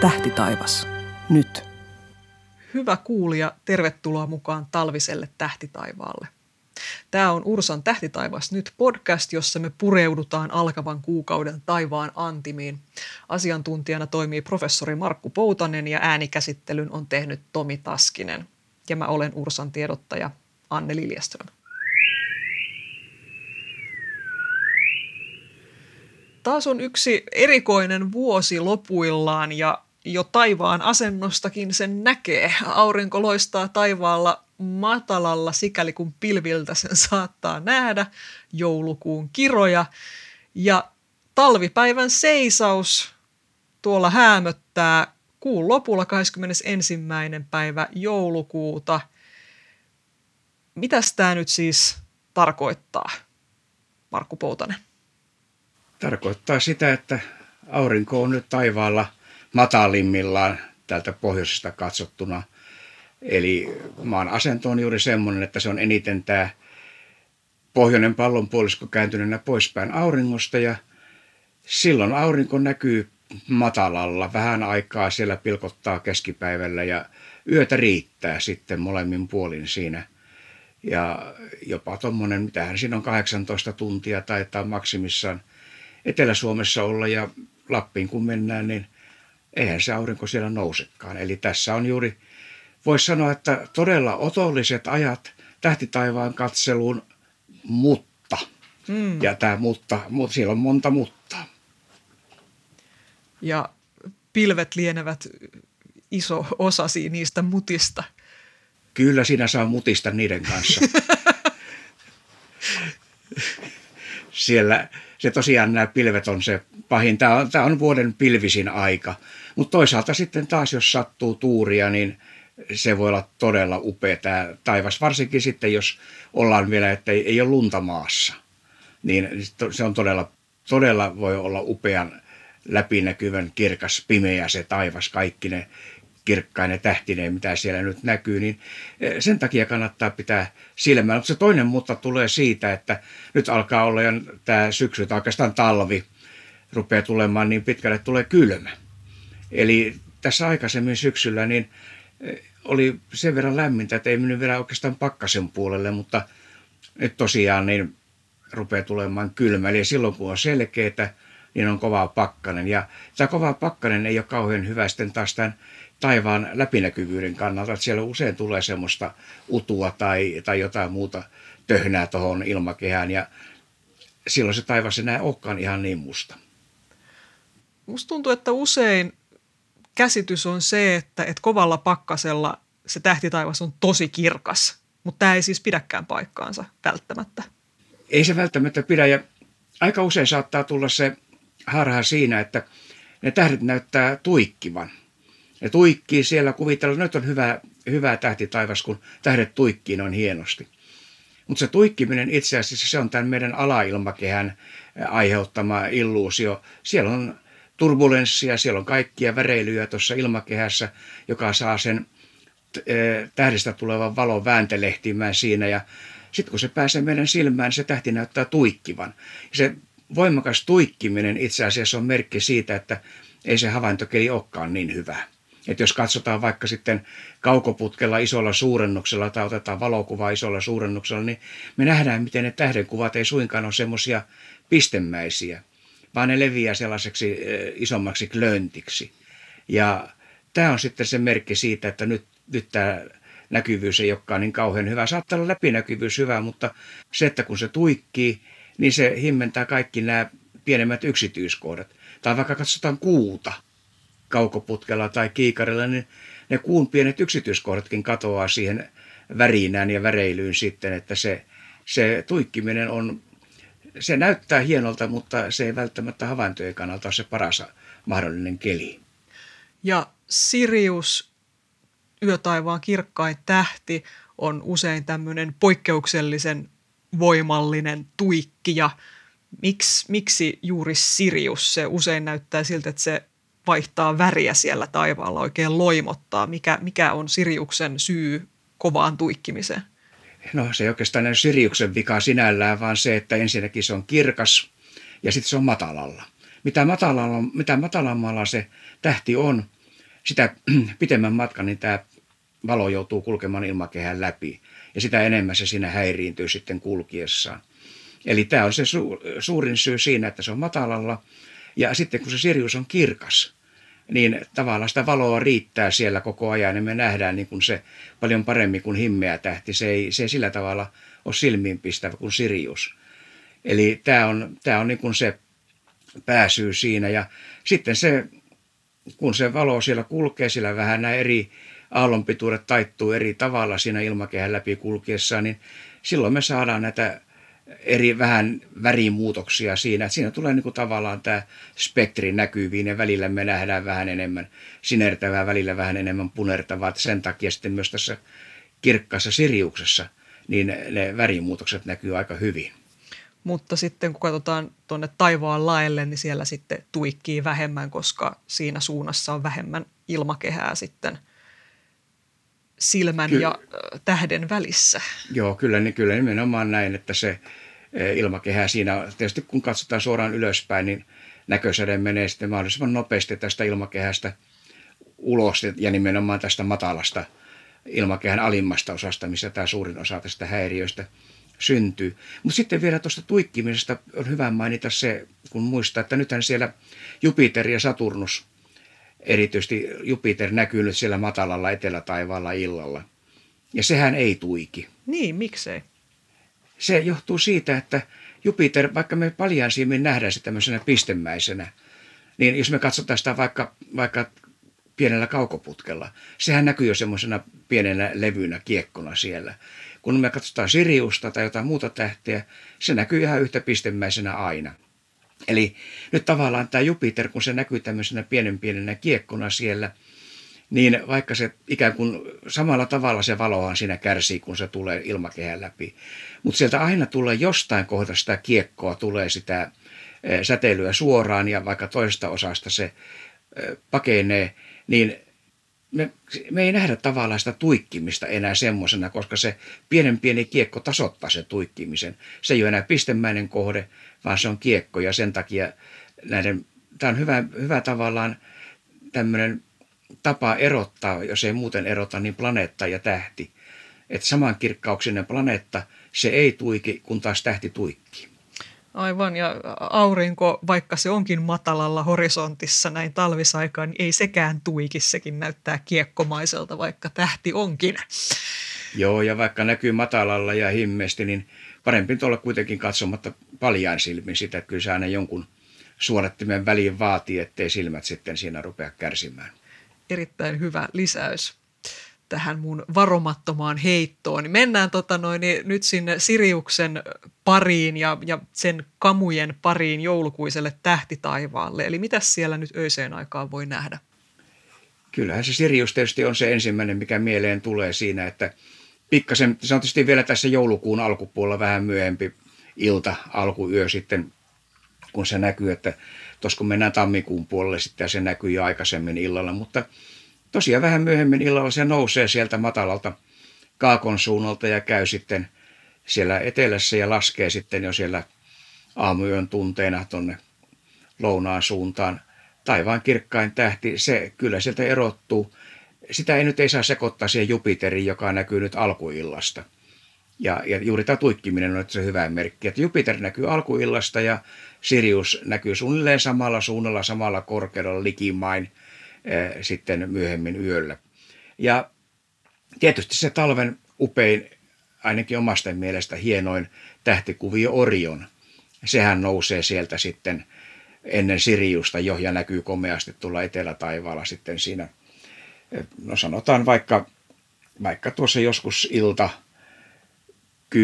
Tähtitaivas. Nyt. Hyvä kuulija, tervetuloa mukaan talviselle tähtitaivaalle. Tämä on Ursan Tähtitaivas nyt podcast, jossa me pureudutaan alkavan kuukauden taivaan antimiin. Asiantuntijana toimii professori Markku Poutanen ja äänikäsittelyn on tehnyt Tomi Taskinen. Ja mä olen Ursan tiedottaja Anne Liljeström. Taas on yksi erikoinen vuosi lopuillaan ja jo taivaan asennostakin sen näkee. Aurinko loistaa taivaalla matalalla sikäli kun pilviltä sen saattaa nähdä, joulukuun kiroja. Ja talvipäivän seisaus tuolla häämöttää kuun lopulla 21. päivä joulukuuta. Mitäs tämä nyt siis tarkoittaa, Markku Poutanen? Tarkoittaa sitä, että aurinko on nyt taivaalla matalimmillaan tältä pohjoisesta katsottuna. Eli maan asento on juuri semmoinen, että se on eniten tämä pohjoinen pallonpuolisko kääntyneenä poispäin auringosta ja silloin aurinko näkyy matalalla. Vähän aikaa siellä pilkottaa keskipäivällä ja yötä riittää sitten molemmin puolin siinä. Ja jopa tuommoinen, mitähän siinä on 18 tuntia taitaa maksimissaan Etelä-Suomessa olla ja Lappiin kun mennään, niin eihän se aurinko siellä nousekaan. Eli tässä on juuri, voisi sanoa, että todella otolliset ajat tähtitaivaan katseluun, mutta. Mm. Ja tämä mutta, mutta, siellä on monta mutta. Ja pilvet lienevät iso osasi niistä mutista. Kyllä sinä saa mutista niiden kanssa. siellä se tosiaan nämä pilvet on se pahin. Tämä on, tämä on vuoden pilvisin aika. Mutta toisaalta sitten taas, jos sattuu tuuria, niin se voi olla todella upea tämä taivas. Varsinkin sitten, jos ollaan vielä, että ei, ei ole lunta maassa. Niin se on todella, todella voi olla upean läpinäkyvän, kirkas, pimeä se taivas, kaikki ne kirkkainen tähtineen, mitä siellä nyt näkyy, niin e, sen takia kannattaa pitää silmällä. Mutta se toinen mutta tulee siitä, että nyt alkaa olla jo tämä syksy tai oikeastaan talvi rupeaa tulemaan niin pitkälle, tulee kylmä. Eli tässä aikaisemmin syksyllä niin e, oli sen verran lämmintä, että ei mennyt vielä oikeastaan pakkasen puolelle, mutta nyt tosiaan niin rupeaa tulemaan kylmä. Eli silloin kun on selkeää, niin on kova pakkanen. Ja tämä kova pakkanen ei ole kauhean hyvä sitten taas tämän taivaan läpinäkyvyyden kannalta, että siellä usein tulee semmoista utua tai, tai jotain muuta töhnää tuohon ilmakehään ja silloin se taivas enää olekaan ihan niin musta. Musta tuntuu, että usein käsitys on se, että, että kovalla pakkasella se tähtitaivas on tosi kirkas, mutta tämä ei siis pidäkään paikkaansa välttämättä. Ei se välttämättä pidä ja aika usein saattaa tulla se harha siinä, että ne tähdet näyttää tuikkivan. Ne tuikkii siellä, kuvitellaan, että nyt on hyvä, hyvä tähti taivas, kun tähdet tuikkii noin hienosti. Mutta se tuikkiminen itse asiassa se on tämän meidän alailmakehän aiheuttama illuusio. Siellä on turbulenssia, siellä on kaikkia väreilyjä tuossa ilmakehässä, joka saa sen tähdestä tulevan valon vääntelehtimään siinä ja sitten kun se pääsee meidän silmään, niin se tähti näyttää tuikkivan. Se voimakas tuikkiminen itse asiassa on merkki siitä, että ei se havaintokeli olekaan niin hyvä. Että jos katsotaan vaikka sitten kaukoputkella isolla suurennuksella tai otetaan valokuva isolla suurennuksella, niin me nähdään, miten ne tähdenkuvat ei suinkaan ole semmoisia pistemäisiä, vaan ne leviää sellaiseksi isommaksi klöntiksi. Ja tämä on sitten se merkki siitä, että nyt, nyt tämä näkyvyys ei olekaan niin kauhean hyvä. Saattaa olla läpinäkyvyys hyvä, mutta se, että kun se tuikkii, niin se himmentää kaikki nämä pienemmät yksityiskohdat. Tai vaikka katsotaan kuuta kaukoputkella tai kiikarilla, niin ne kuun pienet yksityiskohdatkin katoaa siihen värinään ja väreilyyn sitten, että se, se tuikkiminen on, se näyttää hienolta, mutta se ei välttämättä havaintojen kannalta ole se paras mahdollinen keli. Ja Sirius, yötaivaan kirkkain tähti, on usein tämmöinen poikkeuksellisen voimallinen tuikki ja miksi, miksi juuri Sirius? Se usein näyttää siltä, että se vaihtaa väriä siellä taivaalla, oikein loimottaa. Mikä, mikä on Siriuksen syy kovaan tuikkimiseen? No se ei oikeastaan Siriuksen vika sinällään, vaan se, että ensinnäkin se on kirkas ja sitten se on matalalla. Mitä, matalalla, mitä matalammalla se tähti on, sitä pitemmän matkan niin tämä valo joutuu kulkemaan ilmakehän läpi. Ja sitä enemmän se siinä häiriintyy sitten kulkiessaan. Eli tämä on se su- suurin syy siinä, että se on matalalla. Ja sitten kun se Sirius on kirkas, niin tavallaan sitä valoa riittää siellä koko ajan, niin me nähdään niin kuin se paljon paremmin kuin himmeä tähti. Se ei, se ei sillä tavalla ole silmiinpistävä kuin Sirius. Eli tämä on, tämä on niin kuin se pääsyy siinä. Ja sitten se, kun se valo siellä kulkee, sillä vähän nämä eri aallonpituudet taittuu eri tavalla siinä ilmakehän läpi kulkiessaan, niin silloin me saadaan näitä eri vähän värimuutoksia siinä. Että siinä tulee niin kuin tavallaan tämä spektri näkyviin ja välillä me nähdään vähän enemmän sinertävää, välillä vähän enemmän punertavaa. Sen takia sitten myös tässä kirkkaassa Siriuksessa niin ne värimuutokset näkyy aika hyvin. Mutta sitten kun katsotaan tuonne taivaan laelle, niin siellä sitten tuikkii vähemmän, koska siinä suunnassa on vähemmän ilmakehää sitten silmän Ky- ja tähden välissä. Joo, kyllä, niin kyllä nimenomaan näin, että se ilmakehä siinä, tietysti kun katsotaan suoraan ylöspäin, niin näkösäde menee sitten mahdollisimman nopeasti tästä ilmakehästä ulos ja nimenomaan tästä matalasta ilmakehän alimmasta osasta, missä tämä suurin osa tästä häiriöistä syntyy. Mutta sitten vielä tuosta tuikkimisesta on hyvä mainita se, kun muistaa, että nythän siellä Jupiter ja Saturnus, erityisesti Jupiter näkyy nyt siellä matalalla etelätaivaalla illalla. Ja sehän ei tuiki. Niin, miksei? Se johtuu siitä, että Jupiter, vaikka me paljaan silmin nähdään se tämmöisenä pistemäisenä, niin jos me katsotaan sitä vaikka, vaikka pienellä kaukoputkella, sehän näkyy jo semmoisena pienenä levynä, kiekkona siellä. Kun me katsotaan Siriusta tai jotain muuta tähteä, se näkyy ihan yhtä pistemäisenä aina. Eli nyt tavallaan tämä Jupiter, kun se näkyy tämmöisenä pienen pienenä kiekkona siellä, niin vaikka se ikään kuin samalla tavalla se valohan siinä kärsii, kun se tulee ilmakehän läpi. Mutta sieltä aina tulee jostain kohdasta sitä kiekkoa, tulee sitä eh, säteilyä suoraan ja vaikka toisesta osasta se eh, pakenee, niin me, me ei nähdä tavallaan sitä tuikkimista enää semmoisena, koska se pienen pieni kiekko tasoittaa sen tuikkimisen. Se ei ole enää pistemäinen kohde, vaan se on kiekko ja sen takia näiden, tämä on hyvä, hyvä tavallaan tämmöinen tapa erottaa, jos ei muuten erota, niin planeetta ja tähti. Että samankirkkauksinen planeetta, se ei tuiki, kun taas tähti tuikkii. Aivan, ja aurinko, vaikka se onkin matalalla horisontissa näin talvisaikaan, niin ei sekään tuiki, sekin näyttää kiekkomaiselta, vaikka tähti onkin. Joo, ja vaikka näkyy matalalla ja himmeesti, niin parempi olla kuitenkin katsomatta paljain silmin sitä, että kyllä se aina jonkun suodattimen väliin vaatii, ettei silmät sitten siinä rupea kärsimään. Erittäin hyvä lisäys tähän mun varomattomaan heittoon. Niin mennään tota noin, niin nyt sinne Siriuksen pariin ja, ja sen kamujen pariin joulukuiselle tähtitaivaalle. Eli mitä siellä nyt öiseen aikaan voi nähdä? Kyllähän se Sirius tietysti on se ensimmäinen, mikä mieleen tulee siinä, että pikkasen, se on tietysti vielä tässä joulukuun alkupuolella vähän myöhempi ilta, alkuyö sitten, kun se näkyy, että tuossa kun mennään tammikuun puolelle sitten se näkyy jo aikaisemmin illalla, mutta tosiaan vähän myöhemmin illalla se nousee sieltä matalalta kaakon suunnalta ja käy sitten siellä etelässä ja laskee sitten jo siellä aamuyön tunteina tuonne lounaan suuntaan. Taivaan kirkkain tähti, se kyllä sieltä erottuu. Sitä ei nyt ei saa sekoittaa siihen Jupiteriin, joka näkyy nyt alkuillasta. Ja, ja juuri tämä tuikkiminen on nyt se hyvä merkki, että Jupiter näkyy alkuillasta ja Sirius näkyy suunnilleen samalla suunnalla, samalla korkeudella likimain sitten myöhemmin yöllä. Ja tietysti se talven upein, ainakin omasta mielestä hienoin tähtikuvio Orion. Sehän nousee sieltä sitten ennen Siriusta jo ja näkyy komeasti tulla etelätaivaalla sitten siinä. Eh, no sanotaan vaikka, vaikka tuossa joskus ilta 10-11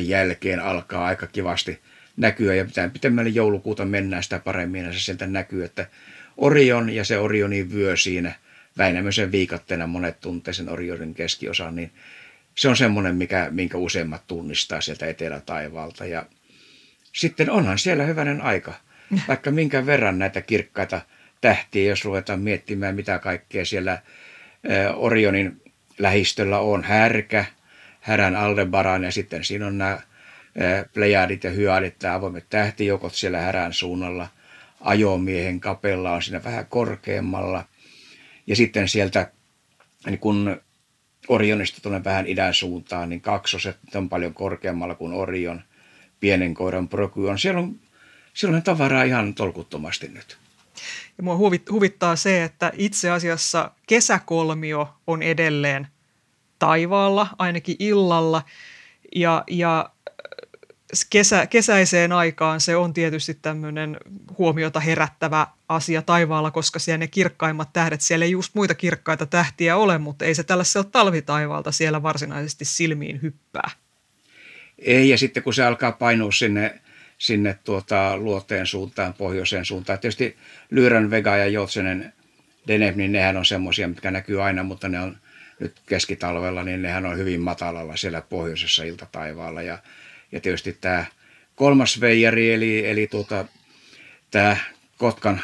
jälkeen alkaa aika kivasti näkyä ja pitää pitemmälle joulukuuta mennään sitä paremmin se sieltä näkyy, että Orion ja se Orionin vyö siinä Väinämöisen viikatteena monet tuntee sen Orionin keskiosan, niin se on semmoinen, mikä, minkä useimmat tunnistaa sieltä etelätaivaalta. Ja sitten onhan siellä hyvänen aika, vaikka minkä verran näitä kirkkaita tähtiä, jos ruvetaan miettimään, mitä kaikkea siellä Orionin lähistöllä on. Härkä, Härän Aldebaran ja sitten siinä on nämä Plejadit ja Hyadit, tämä avoimet tähtijoukot siellä Härän suunnalla – ajomiehen kapella on siinä vähän korkeammalla. Ja sitten sieltä niin kun Orionista tuonne vähän idän suuntaan, niin kaksoset on paljon korkeammalla kuin Orion, pienen koiran Procyon. Siellä on, siellä on tavaraa ihan tolkuttomasti nyt. Ja mua huvittaa se, että itse asiassa kesäkolmio on edelleen taivaalla, ainakin illalla. Ja, ja kesä, kesäiseen aikaan se on tietysti tämmöinen huomiota herättävä asia taivaalla, koska siellä ne kirkkaimmat tähdet, siellä ei just muita kirkkaita tähtiä ole, mutta ei se tällaisella talvitaivaalta siellä varsinaisesti silmiin hyppää. Ei, ja sitten kun se alkaa painua sinne, sinne tuota, luoteen suuntaan, pohjoiseen suuntaan. Tietysti Lyyrän, Vega ja Joutsenen Deneb, niin nehän on semmoisia, mitkä näkyy aina, mutta ne on nyt keskitalvella, niin nehän on hyvin matalalla siellä pohjoisessa iltataivaalla. Ja ja tietysti tämä kolmas veijari, eli, eli tuota, tämä Kotkan,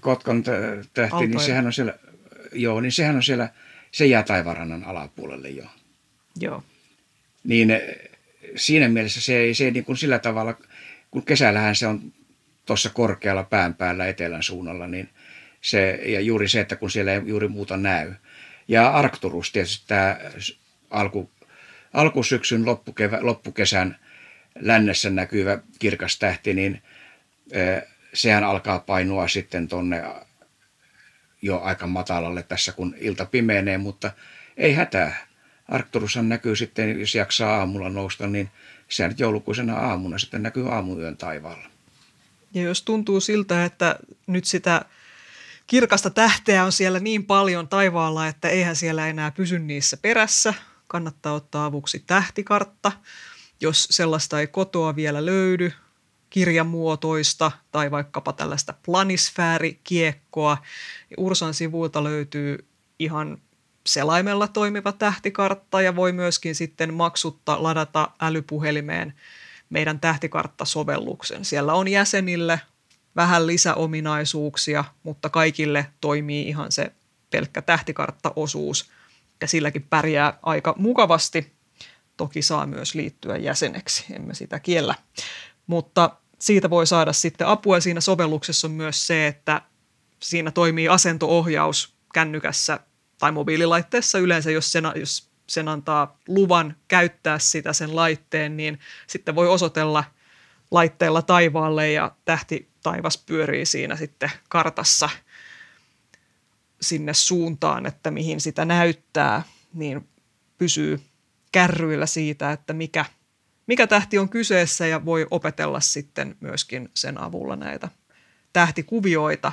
Kotkan tähti, niin sehän on siellä, joo, niin sehän on siellä, se jää taivarannan alapuolelle jo. Joo. Niin eh, siinä mielessä se ei, se ei niin kuin sillä tavalla, kun kesällähän se on tuossa korkealla pään päällä etelän suunnalla, niin se, ja juuri se, että kun siellä ei juuri muuta näy. Ja Arcturus tietysti tämä alku, alkusyksyn loppukevä, loppukesän lännessä näkyvä kirkas tähti, niin sehän alkaa painua sitten tonne jo aika matalalle tässä, kun ilta pimenee, mutta ei hätää. Arcturushan näkyy sitten, jos jaksaa aamulla nousta, niin se nyt joulukuisena aamuna sitten näkyy aamuyön taivaalla. Ja jos tuntuu siltä, että nyt sitä kirkasta tähteä on siellä niin paljon taivaalla, että eihän siellä enää pysy niissä perässä, kannattaa ottaa avuksi tähtikartta. Jos sellaista ei kotoa vielä löydy, kirjamuotoista tai vaikkapa tällaista planisfäärikiekkoa, niin Ursan sivuilta löytyy ihan selaimella toimiva tähtikartta ja voi myöskin sitten maksutta ladata älypuhelimeen meidän tähtikarttasovelluksen. Siellä on jäsenille vähän lisäominaisuuksia, mutta kaikille toimii ihan se pelkkä tähtikarttaosuus ja silläkin pärjää aika mukavasti. Toki saa myös liittyä jäseneksi, emme sitä kiellä. Mutta siitä voi saada sitten apua. Siinä sovelluksessa on myös se, että siinä toimii asentoohjaus kännykässä tai mobiililaitteessa yleensä, jos sen, jos sen antaa luvan käyttää sitä sen laitteen, niin sitten voi osoitella laitteella taivaalle ja tähti taivas pyörii siinä sitten kartassa – sinne suuntaan, että mihin sitä näyttää, niin pysyy kärryillä siitä, että mikä, mikä tähti on kyseessä ja voi opetella sitten myöskin sen avulla näitä tähtikuvioita.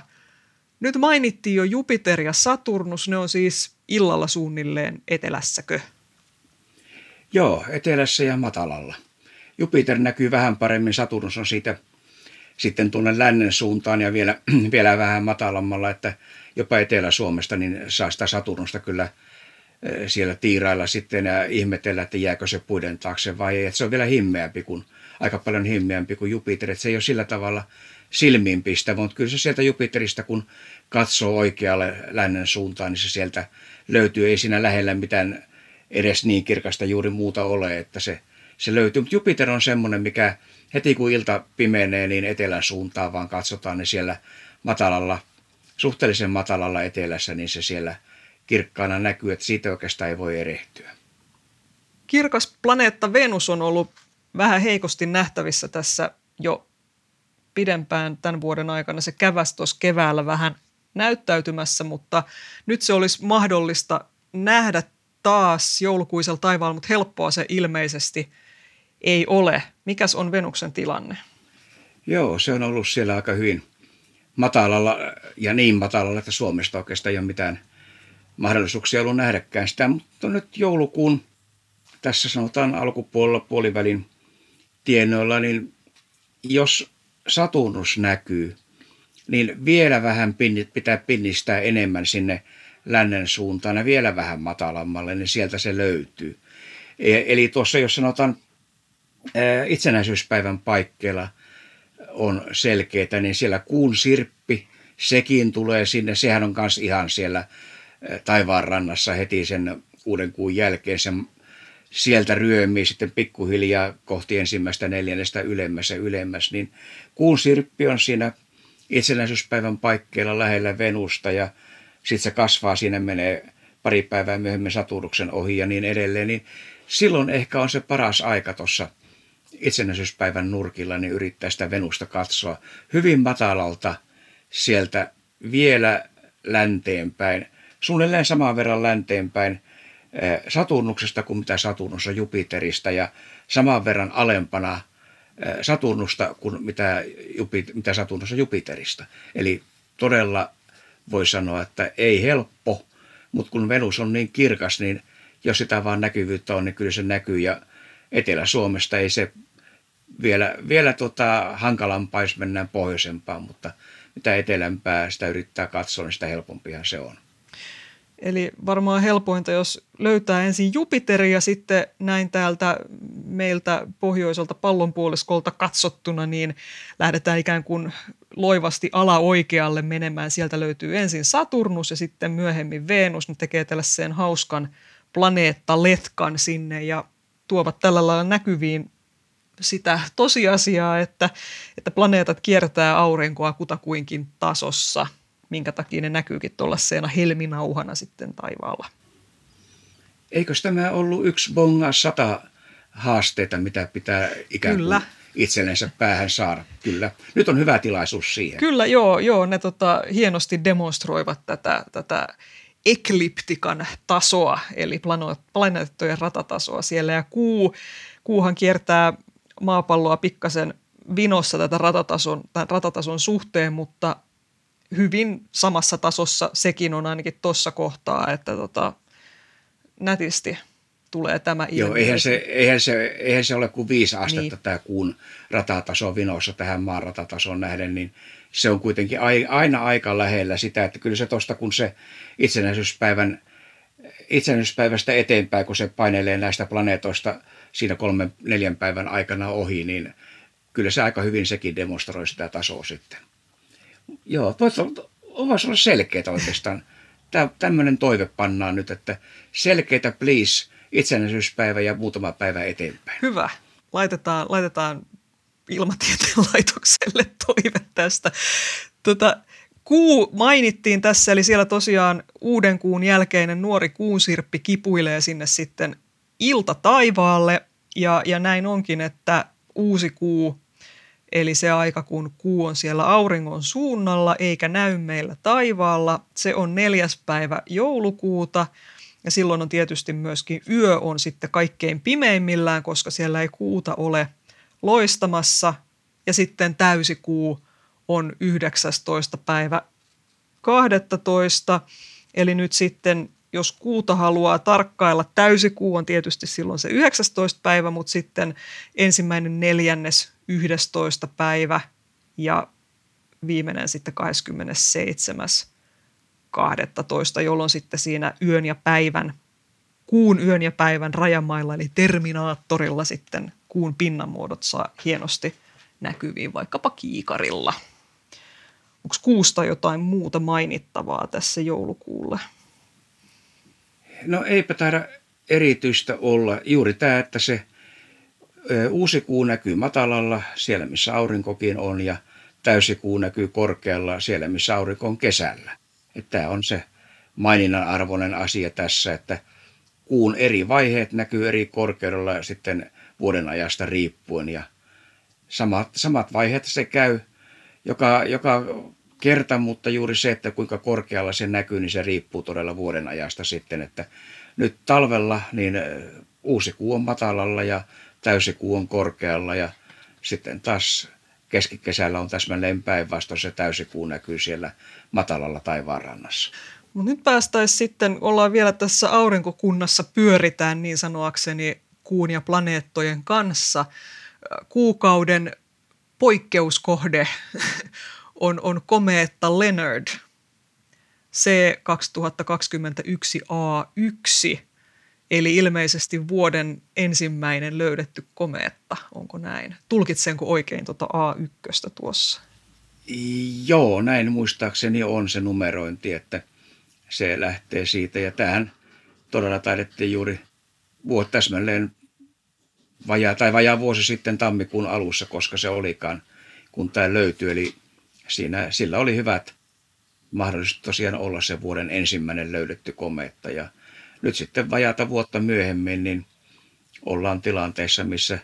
Nyt mainittiin jo Jupiter ja Saturnus, ne on siis illalla suunnilleen etelässäkö? Joo, etelässä ja matalalla. Jupiter näkyy vähän paremmin, Saturnus on siitä sitten tuonne lännen suuntaan ja vielä, vielä vähän matalammalla, että jopa Etelä-Suomesta, niin saa sitä Saturnusta kyllä eh, siellä tiirailla sitten ja ihmetellä, että jääkö se puiden taakse vai ei. Että se on vielä himmeämpi kuin, aika paljon himmeämpi kuin Jupiter. Että se ei ole sillä tavalla silmiinpistä, mutta kyllä se sieltä Jupiterista, kun katsoo oikealle lännen suuntaan, niin se sieltä löytyy. Ei siinä lähellä mitään edes niin kirkasta juuri muuta ole, että se, se löytyy. Mutta Jupiter on semmoinen, mikä heti kun ilta pimenee, niin etelän suuntaan vaan katsotaan, niin siellä matalalla suhteellisen matalalla etelässä, niin se siellä kirkkaana näkyy, että siitä oikeastaan ei voi erehtyä. Kirkas planeetta Venus on ollut vähän heikosti nähtävissä tässä jo pidempään tämän vuoden aikana. Se käväsi tuossa keväällä vähän näyttäytymässä, mutta nyt se olisi mahdollista nähdä taas joulukuisella taivaalla, mutta helppoa se ilmeisesti ei ole. Mikäs on Venuksen tilanne? Joo, se on ollut siellä aika hyvin – matalalla ja niin matalalla, että Suomesta oikeastaan ei ole mitään mahdollisuuksia ollut nähdäkään sitä. Mutta nyt joulukuun, tässä sanotaan alkupuolella puolivälin tienoilla, niin jos Saturnus näkyy, niin vielä vähän pitää pinnistää enemmän sinne lännen suuntaan ja vielä vähän matalammalle, niin sieltä se löytyy. E, eli tuossa, jos sanotaan itsenäisyyspäivän paikkeilla – on selkeitä, niin siellä kuun sirppi, sekin tulee sinne, sehän on myös ihan siellä taivaan rannassa heti sen kuuden kuun jälkeen. Se sieltä ryömii sitten pikkuhiljaa kohti ensimmäistä neljännestä ylemmässä ylemmäs, niin kuun sirppi on siinä itsenäisyyspäivän paikkeilla lähellä Venusta ja sitten se kasvaa, siinä menee pari päivää myöhemmin Saturnuksen ohi ja niin edelleen, niin silloin ehkä on se paras aika tuossa itsenäisyyspäivän nurkilla, niin yrittää sitä Venusta katsoa hyvin matalalta sieltä vielä länteenpäin, suunnilleen saman verran länteenpäin eh, Saturnuksesta kuin mitä Saturnus on Jupiterista ja saman verran alempana eh, Saturnusta kuin mitä, Jupiter, mitä Saturnus on Jupiterista. Eli todella voi sanoa, että ei helppo, mutta kun Venus on niin kirkas, niin jos sitä vaan näkyvyyttä on, niin kyllä se näkyy ja Etelä-Suomesta ei se vielä, vielä tota hankalampaa, jos mennään pohjoisempaan, mutta mitä etelämpää sitä yrittää katsoa, niin sitä helpompihan se on. Eli varmaan helpointa, jos löytää ensin Jupiterin ja sitten näin täältä meiltä pohjoiselta pallonpuoliskolta katsottuna, niin lähdetään ikään kuin loivasti ala-oikealle menemään. Sieltä löytyy ensin Saturnus ja sitten myöhemmin Venus. Ne tekee tällaisen hauskan planeettaletkan sinne ja tuovat tällä lailla näkyviin sitä tosiasiaa, että, että planeetat kiertää aurinkoa kutakuinkin tasossa, minkä takia ne näkyykin tuollaisena helminauhana sitten taivaalla. Eikö tämä ollut yksi bonga sata haasteita, mitä pitää ikään Kyllä. kuin itsellensä päähän saada? Kyllä. Nyt on hyvä tilaisuus siihen. Kyllä, joo. joo ne tota, hienosti demonstroivat tätä, tätä ekliptikan tasoa, eli planeettojen ratatasoa siellä. Ja kuu, kuuhan kiertää maapalloa pikkasen vinossa tätä ratatason, tämän ratatason suhteen, mutta hyvin samassa tasossa sekin on ainakin tuossa kohtaa, että tota, nätisti tulee tämä ilmiö. Joo, eihän se, eihän se, eihän se ole kuin viisi astetta niin. tämä kuun ratataso vinossa tähän maan ratatasoon nähden, niin se on kuitenkin aina aika lähellä sitä, että kyllä se tuosta kun se itsenäisyyspäivän, itsenäisyyspäivästä eteenpäin, kun se painelee näistä planeetoista siinä kolmen, neljän päivän aikana ohi, niin kyllä se aika hyvin sekin demonstroi sitä tasoa sitten. Joo, voisi olla selkeitä oikeastaan. Tämmöinen toive pannaan nyt, että selkeitä please itsenäisyyspäivä ja muutama päivä eteenpäin. Hyvä. Laitetaan, laitetaan ilmatieteen laitokselle toive tästä. Tota, kuu mainittiin tässä, eli siellä tosiaan uuden kuun jälkeinen nuori kuunsirppi kipuilee sinne sitten ilta taivaalle ja, ja näin onkin, että uusi kuu, eli se aika kun kuu on siellä auringon suunnalla eikä näy meillä taivaalla, se on neljäs päivä joulukuuta ja silloin on tietysti myöskin yö on sitten kaikkein pimeimmillään, koska siellä ei kuuta ole loistamassa ja sitten täysikuu on 19. päivä 12. Eli nyt sitten jos kuuta haluaa tarkkailla, täysikuu on tietysti silloin se 19. päivä, mutta sitten ensimmäinen neljännes 11. päivä ja viimeinen sitten 27. 12, jolloin sitten siinä yön ja päivän, kuun yön ja päivän rajamailla, eli terminaattorilla sitten kuun pinnanmuodot saa hienosti näkyviin vaikkapa kiikarilla. Onko kuusta jotain muuta mainittavaa tässä joulukuulle? No eipä taida erityistä olla. Juuri tämä, että se uusi kuu näkyy matalalla, siellä missä aurinkokin on, ja täysikuu näkyy korkealla, siellä missä aurinko on kesällä. Että tämä on se maininnan arvoinen asia tässä, että kuun eri vaiheet näkyy eri korkeudella sitten vuoden ajasta riippuen. Ja samat, samat vaiheet se käy joka, joka kerta, mutta juuri se, että kuinka korkealla se näkyy, niin se riippuu todella vuoden ajasta sitten, että nyt talvella niin uusi kuu on matalalla ja täysikuu on korkealla ja sitten taas keskikesällä on täsmälleen päinvastoin se täysikuu näkyy siellä matalalla taivaanrannassa. Mutta nyt päästäisiin sitten, ollaan vielä tässä aurinkokunnassa, pyöritään niin sanoakseni kuun ja planeettojen kanssa. Kuukauden poikkeuskohde on, on komeetta Leonard C2021A1, eli ilmeisesti vuoden ensimmäinen löydetty komeetta, onko näin? Tulkitsenko oikein tuota A1 tuossa? Joo, näin muistaakseni on se numerointi, että se lähtee siitä. Ja tähän todella taidettiin juuri vuotta täsmälleen vajaa, tai vajaa vuosi sitten tammikuun alussa, koska se olikaan, kun tämä löytyi. Eli siinä, sillä oli hyvät mahdollisesti tosiaan olla se vuoden ensimmäinen löydetty kometta. Ja nyt sitten vajata vuotta myöhemmin, niin ollaan tilanteessa, missä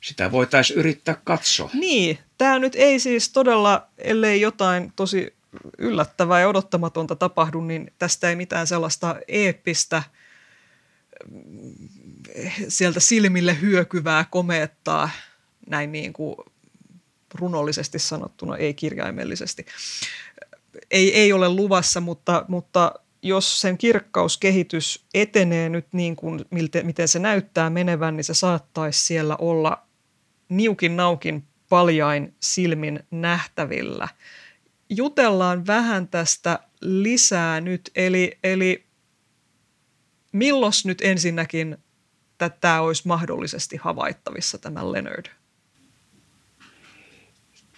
sitä voitaisiin yrittää katsoa. Niin, tämä nyt ei siis todella, ellei jotain tosi yllättävää ja odottamatonta tapahdu, niin tästä ei mitään sellaista eeppistä sieltä silmille hyökyvää komeettaa, näin niin kuin runollisesti sanottuna, ei kirjaimellisesti. Ei, ei ole luvassa, mutta, mutta jos sen kirkkauskehitys etenee nyt niin kuin miten se näyttää menevän, niin se saattaisi siellä olla niukin naukin paljain silmin nähtävillä. Jutellaan vähän tästä lisää nyt, eli, eli milloin nyt ensinnäkin tämä olisi mahdollisesti havaittavissa, tämä Leonard?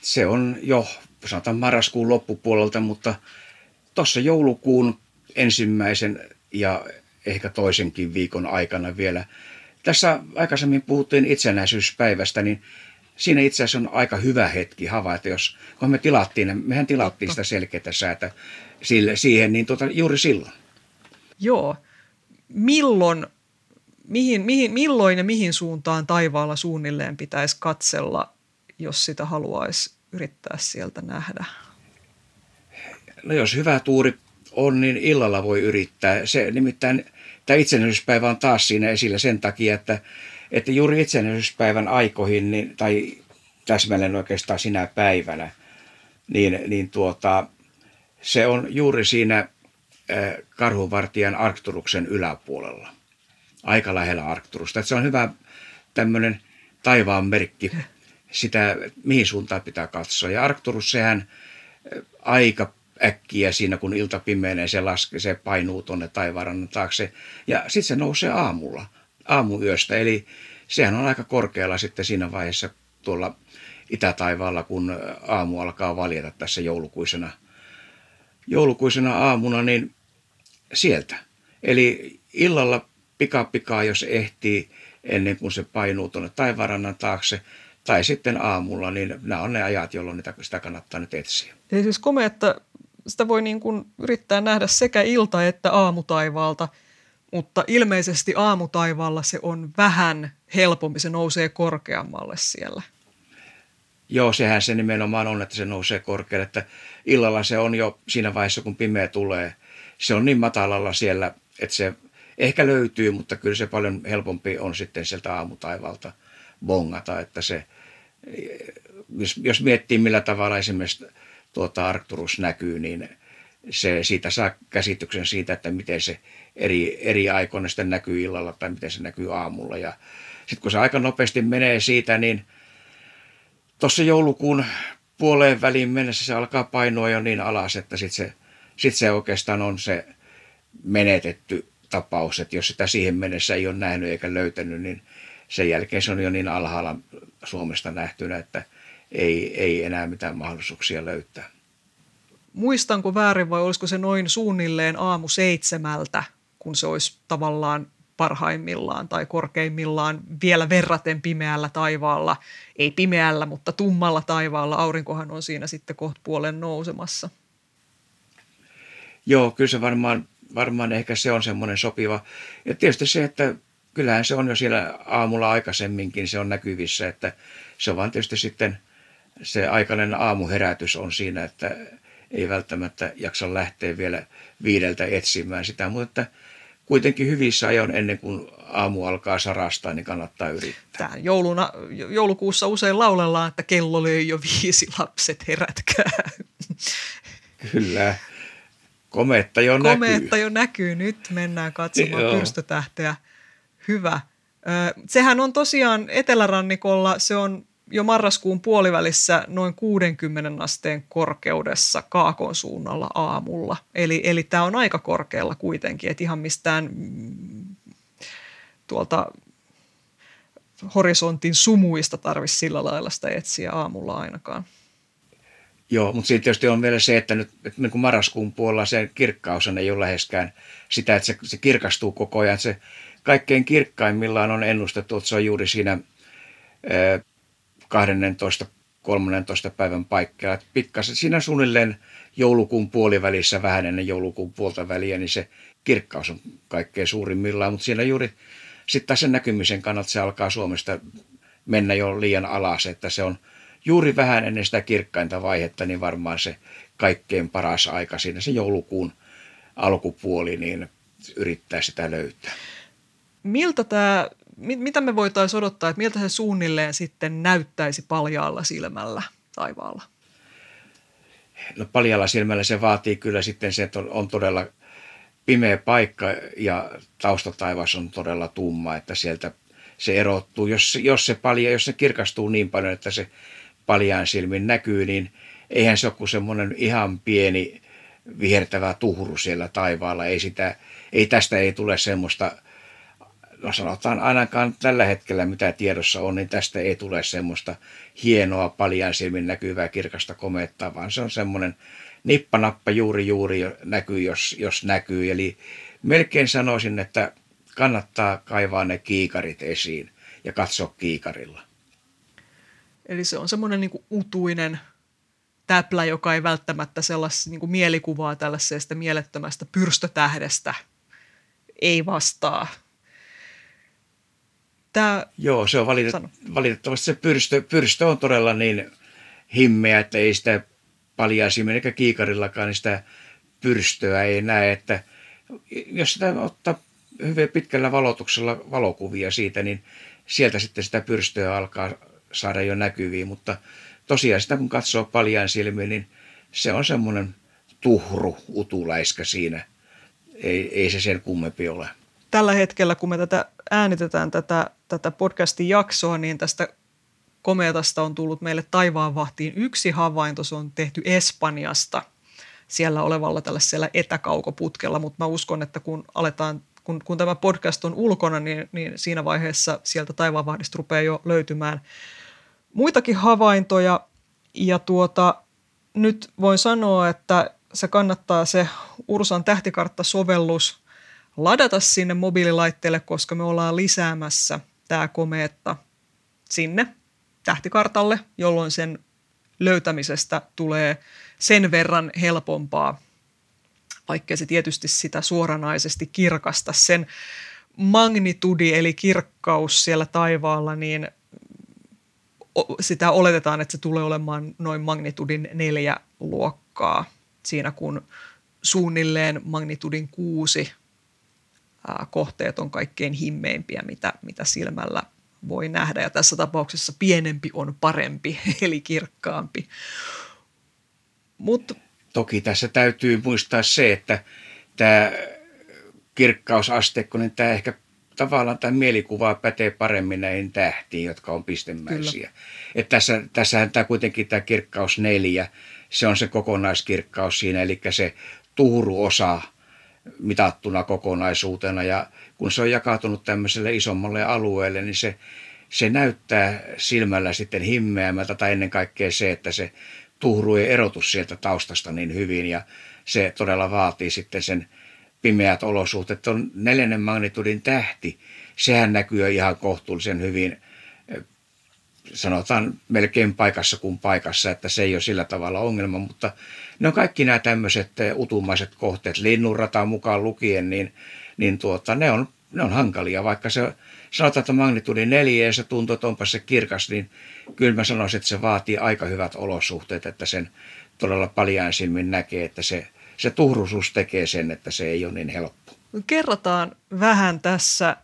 Se on jo, sanotaan marraskuun loppupuolelta, mutta tuossa joulukuun ensimmäisen ja ehkä toisenkin viikon aikana vielä. Tässä aikaisemmin puhuttiin itsenäisyyspäivästä, niin siinä itse asiassa on aika hyvä hetki havaita, jos kun me tilattiin, mehän tilattiin sitä selkeää säätä sille, siihen, niin tuota, juuri silloin. Joo. Milloin, mihin, mihin, milloin ja mihin suuntaan taivaalla suunnilleen pitäisi katsella, jos sitä haluaisi yrittää sieltä nähdä? No jos hyvä tuuri on, niin illalla voi yrittää. Se nimittäin, tämä itsenäisyyspäivä on taas siinä esillä sen takia, että, että juuri itsenäisyyspäivän aikoihin, niin, tai täsmälleen oikeastaan sinä päivänä, niin, niin tuota, se on juuri siinä karhuvartijan Arkturuksen yläpuolella, aika lähellä Arkturusta. Että se on hyvä tämmöinen taivaan merkki sitä, mihin suuntaan pitää katsoa. Ja Arkturus, sehän aika äkkiä siinä, kun ilta pimenee, se laskee, se painuu tuonne taivaanrannan taakse. Ja sitten se nousee aamulla, aamuyöstä. Eli sehän on aika korkealla sitten siinä vaiheessa tuolla itätaivaalla, kun aamu alkaa valjeta tässä joulukuisena, joulukuisena aamuna, niin sieltä. Eli illalla pikapikaa, jos ehtii ennen kuin se painuu tuonne taivaanrannan taakse, tai sitten aamulla, niin nämä on ne ajat, jolloin niitä, sitä kannattaa nyt etsiä. Eli siis komea, että sitä voi niin kuin yrittää nähdä sekä ilta- että aamutaivaalta, mutta ilmeisesti aamutaivaalla se on vähän helpompi, se nousee korkeammalle siellä. Joo, sehän se nimenomaan on, että se nousee korkealle, että illalla se on jo siinä vaiheessa, kun pimeä tulee. Se on niin matalalla siellä, että se ehkä löytyy, mutta kyllä se paljon helpompi on sitten sieltä aamutaivalta bongata, että se, jos, jos miettii millä tavalla esimerkiksi tuota Arcturus näkyy, niin se, siitä saa käsityksen siitä, että miten se eri, eri aikoina sitten näkyy illalla tai miten se näkyy aamulla. Ja sitten kun se aika nopeasti menee siitä, niin tuossa joulukuun puoleen väliin mennessä se alkaa painua jo niin alas, että sitten se, sit se oikeastaan on se menetetty tapaus, että jos sitä siihen mennessä ei ole nähnyt eikä löytänyt, niin sen jälkeen se on jo niin alhaalla Suomesta nähtynä, että ei, ei enää mitään mahdollisuuksia löytää. Muistanko väärin vai olisiko se noin suunnilleen aamu seitsemältä, kun se olisi tavallaan parhaimmillaan tai korkeimmillaan vielä verraten pimeällä taivaalla. Ei pimeällä, mutta tummalla taivaalla. Aurinkohan on siinä sitten kohta puolen nousemassa. Joo, kyllä se varmaan, varmaan ehkä se on semmoinen sopiva. Ja tietysti se, että kyllähän se on jo siellä aamulla aikaisemminkin, se on näkyvissä, että se on vaan tietysti sitten – se aikainen aamuherätys on siinä, että ei välttämättä jaksa lähteä vielä viideltä etsimään sitä, mutta kuitenkin hyvissä ajoin ennen kuin aamu alkaa sarastaa, niin kannattaa yrittää. Tämä jouluna, joulukuussa usein laulellaan, että kello löi jo viisi, lapset herätkää. Kyllä. Kometta jo Kometta näkyy. Kometta jo näkyy. Nyt mennään katsomaan pyrstötähteä. Hyvä. Sehän on tosiaan etelärannikolla, se on jo marraskuun puolivälissä noin 60 asteen korkeudessa kaakon suunnalla aamulla. Eli, eli tämä on aika korkealla kuitenkin, että ihan mistään mm, tuolta horisontin sumuista tarvitsisi sillä lailla sitä etsiä aamulla ainakaan. Joo, mutta siinä tietysti on vielä se, että nyt että niin kuin marraskuun puolella se kirkkaus ei ole läheskään sitä, että se, se kirkastuu koko ajan. Se kaikkein kirkkaimmillaan on ennustettu, että se on juuri siinä 12 13 päivän paikkaa. Pikkasen siinä suunnilleen joulukuun puolivälissä, vähän ennen joulukuun puolta väliä, niin se kirkkaus on kaikkein suurimmillaan, mutta siinä juuri sitten sen näkymisen kannalta se alkaa Suomesta mennä jo liian alas, että se on juuri vähän ennen sitä kirkkainta vaihetta, niin varmaan se kaikkein paras aika siinä se joulukuun alkupuoli, niin yrittää sitä löytää. Miltä tämä, mitä me voitaisiin odottaa, että miltä se suunnilleen sitten näyttäisi paljaalla silmällä taivaalla? No paljaalla silmällä se vaatii kyllä sitten se, että on, on todella pimeä paikka ja taustataivas on todella tumma, että sieltä se erottuu. Jos, jos se palja, jos se kirkastuu niin paljon, että se paljaan silmin näkyy, niin eihän se ole kuin semmoinen ihan pieni vihertävä tuhru siellä taivaalla. Ei, sitä, ei tästä ei tule semmoista, no sanotaan ainakaan tällä hetkellä mitä tiedossa on, niin tästä ei tule semmoista hienoa paljaan silmin näkyvää kirkasta komettaa, vaan se on semmoinen nippanappa juuri juuri näkyy, jos, jos näkyy. Eli melkein sanoisin, että kannattaa kaivaa ne kiikarit esiin ja katsoa kiikarilla. Eli se on semmoinen niin utuinen täplä, joka ei välttämättä sellaista niin mielikuvaa tällaisesta mielettömästä pyrstötähdestä ei vastaa. Tämä, Joo, se on valitet- valitettavasti se pyrstö, pyrstö on todella niin himmeä, että ei sitä paljaisimmin eikä kiikarillakaan niin sitä pyrstöä ei näe, että jos sitä ottaa hyvin pitkällä valotuksella valokuvia siitä, niin sieltä sitten sitä pyrstöä alkaa saada jo näkyviin, mutta tosiaan sitä kun katsoo paljaan silmiin, niin se on semmoinen tuhru utuläiskä siinä. Ei, ei se sen kummempi ole. Tällä hetkellä, kun me tätä äänitetään tätä, tätä podcastin jaksoa, niin tästä komeetasta on tullut meille taivaanvahtiin yksi havainto. Se on tehty Espanjasta siellä olevalla tällaisella etäkaukoputkella, mutta mä uskon, että kun aletaan kun, kun tämä podcast on ulkona, niin, niin siinä vaiheessa sieltä taivaanvahdista rupeaa jo löytymään muitakin havaintoja. Ja tuota, nyt voin sanoa, että se kannattaa se Ursan tähtikartta-sovellus ladata sinne mobiililaitteelle, koska me ollaan lisäämässä tämä komeetta sinne tähtikartalle, jolloin sen löytämisestä tulee sen verran helpompaa, vaikkei se tietysti sitä suoranaisesti kirkasta. Sen magnitudi eli kirkkaus siellä taivaalla, niin sitä oletetaan, että se tulee olemaan noin magnitudin neljä luokkaa siinä, kun suunnilleen magnitudin kuusi kohteet on kaikkein himmeimpiä, mitä, mitä silmällä voi nähdä. Ja tässä tapauksessa pienempi on parempi, eli kirkkaampi. Mut, Toki tässä täytyy muistaa se, että tämä kirkkausasteikko, niin tämä ehkä tavallaan tämä mielikuva pätee paremmin näihin tähtiin, jotka on pistemäisiä. Että tässä, tässähän tämä kuitenkin tämä kirkkaus neljä, se on se kokonaiskirkkaus siinä, eli se tuhruosa mitattuna kokonaisuutena. Ja kun se on jakautunut tämmöiselle isommalle alueelle, niin se, se näyttää silmällä sitten himmeämältä, tai ennen kaikkea se, että se tuhru ei erotu sieltä taustasta niin hyvin, ja se todella vaatii sitten sen pimeät olosuhteet. On neljännen magnitudin tähti, sehän näkyy ihan kohtuullisen hyvin, sanotaan melkein paikassa kuin paikassa, että se ei ole sillä tavalla ongelma, mutta ne on kaikki nämä tämmöiset utumaiset kohteet, linnunrata mukaan lukien, niin, niin tuota, ne, on, ne on hankalia, vaikka se sanotaan, että magnitudi neljä ja se tuntuu, että onpa se kirkas, niin kyllä mä sanoisin, että se vaatii aika hyvät olosuhteet, että sen todella paljaan silmin näkee, että se, se tuhruisuus tekee sen, että se ei ole niin helppo. Kerrataan vähän tässä,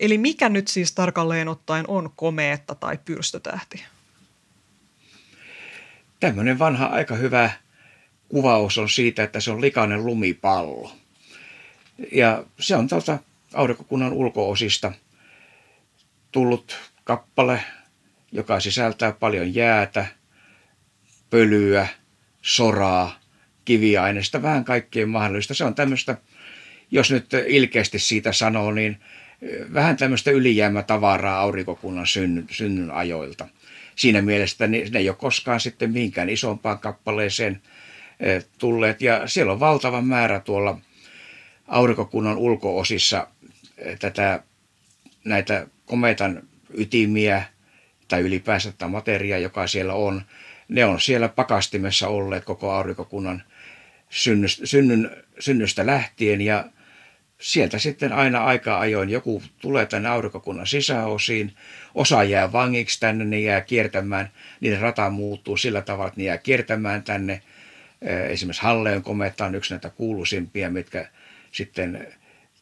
eli mikä nyt siis tarkalleen ottaen on komeetta tai pyrstötähti? Tämmöinen vanha aika hyvä kuvaus on siitä, että se on likainen lumipallo. Ja se on tuolta aurinkokunnan ulkoosista tullut kappale, joka sisältää paljon jäätä, pölyä, soraa, kiviaineista, vähän kaikkea mahdollista. Se on tämmöistä, jos nyt ilkeästi siitä sanoo, niin vähän tämmöistä ylijäämätavaraa aurinkokunnan synnyn, synnyn ajoilta. Siinä mielessä ne ei ole koskaan sitten mihinkään isompaan kappaleeseen tulleet. Ja siellä on valtava määrä tuolla aurinkokunnan ulkoosissa tätä, näitä kometan ytimiä, tai ylipäänsä tämä materia, joka siellä on, ne on siellä pakastimessa olleet koko aurinkokunnan synnyn, synnystä lähtien ja sieltä sitten aina aika ajoin joku tulee tänne aurinkokunnan sisäosiin, osa jää vangiksi tänne, ne jää kiertämään, niiden rata muuttuu sillä tavalla, että ne jää kiertämään tänne. Esimerkiksi Halleen kometta on yksi näitä kuuluisimpia, mitkä sitten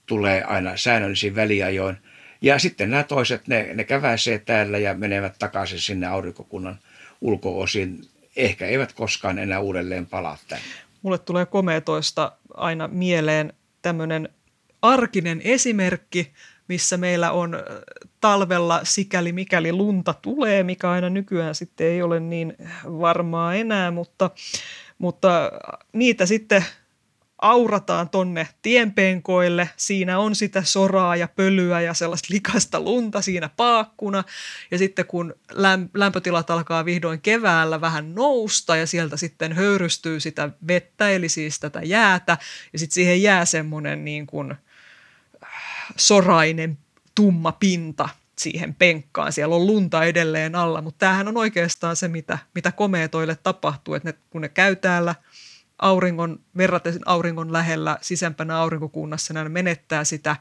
tulee aina säännöllisiin väliajoin. Ja sitten nämä toiset, ne, ne käväisee täällä ja menevät takaisin sinne aurinkokunnan ulkoosiin. Ehkä eivät koskaan enää uudelleen palaa tänne. Mulle tulee komeetoista aina mieleen tämmöinen arkinen esimerkki, missä meillä on talvella sikäli mikäli lunta tulee, mikä aina nykyään sitten ei ole niin varmaa enää, mutta, mutta niitä sitten aurataan tonne tienpenkoille. Siinä on sitä soraa ja pölyä ja sellaista likasta lunta siinä paakkuna. Ja sitten kun lämpötilat alkaa vihdoin keväällä vähän nousta ja sieltä sitten höyrystyy sitä vettä, eli siis tätä jäätä. Ja sitten siihen jää semmoinen niin kuin sorainen tumma pinta siihen penkkaan. Siellä on lunta edelleen alla, mutta tämähän on oikeastaan se, mitä, mitä komeetoille tapahtuu, että ne, kun ne käy täällä – auringon, verraten auringon lähellä sisämpänä aurinkokunnassa, ne menettää sitä